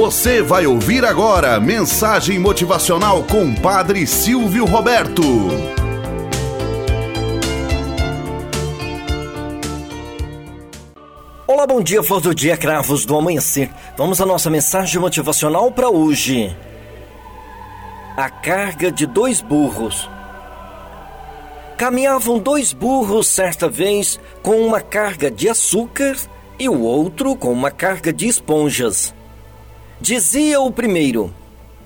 Você vai ouvir agora mensagem motivacional com Padre Silvio Roberto. Olá, bom dia, flor do dia, cravos do amanhecer. Vamos à nossa mensagem motivacional para hoje. A carga de dois burros. Caminhavam dois burros certa vez com uma carga de açúcar e o outro com uma carga de esponjas. Dizia o primeiro: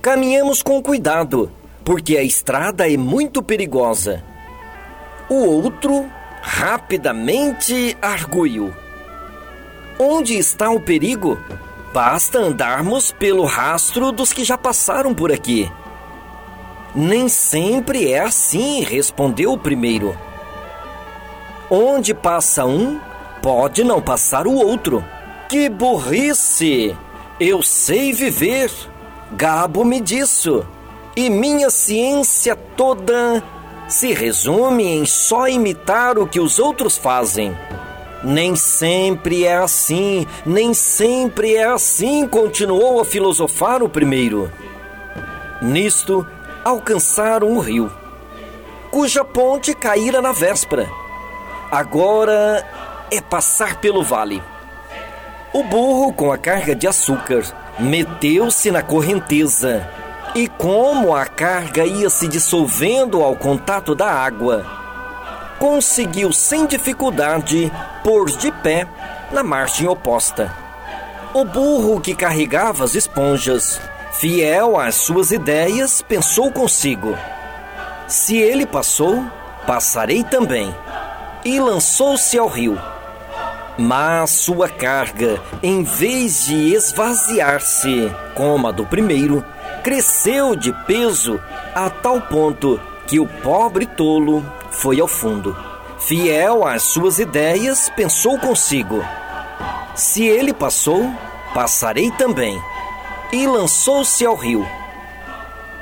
Caminhemos com cuidado, porque a estrada é muito perigosa. O outro rapidamente arguiu: Onde está o perigo? Basta andarmos pelo rastro dos que já passaram por aqui. Nem sempre é assim, respondeu o primeiro. Onde passa um, pode não passar o outro. Que burrice! Eu sei viver, gabo-me disso, e minha ciência toda se resume em só imitar o que os outros fazem. Nem sempre é assim, nem sempre é assim, continuou a filosofar o primeiro. Nisto, alcançaram o rio, cuja ponte caíra na véspera. Agora é passar pelo vale. O burro, com a carga de açúcar, meteu-se na correnteza. E como a carga ia se dissolvendo ao contato da água, conseguiu sem dificuldade pôr de pé na margem oposta. O burro que carregava as esponjas, fiel às suas ideias, pensou consigo: se ele passou, passarei também. E lançou-se ao rio. Mas sua carga, em vez de esvaziar-se, como a do primeiro, cresceu de peso a tal ponto que o pobre tolo foi ao fundo. Fiel às suas ideias, pensou consigo: se ele passou, passarei também. E lançou-se ao rio.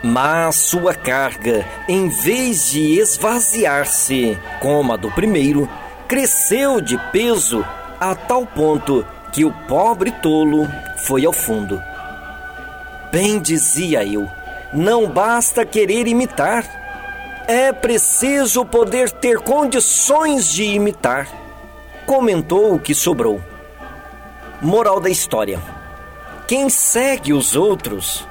Mas sua carga, em vez de esvaziar-se, como a do primeiro, cresceu de peso a tal ponto que o pobre tolo foi ao fundo. Bem dizia eu, não basta querer imitar, é preciso poder ter condições de imitar. Comentou o que sobrou. Moral da história: quem segue os outros,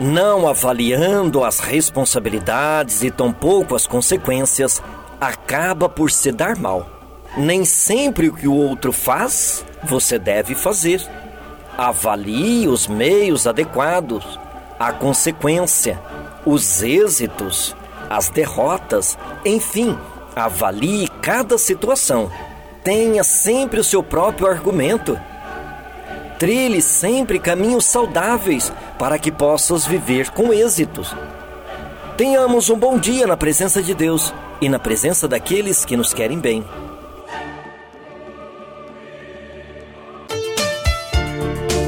não avaliando as responsabilidades e tampouco as consequências, acaba por se dar mal. Nem sempre o que o outro faz, você deve fazer. Avalie os meios adequados, a consequência, os êxitos, as derrotas, enfim, avalie cada situação. Tenha sempre o seu próprio argumento. Trilhe sempre caminhos saudáveis para que possas viver com êxitos. Tenhamos um bom dia na presença de Deus e na presença daqueles que nos querem bem.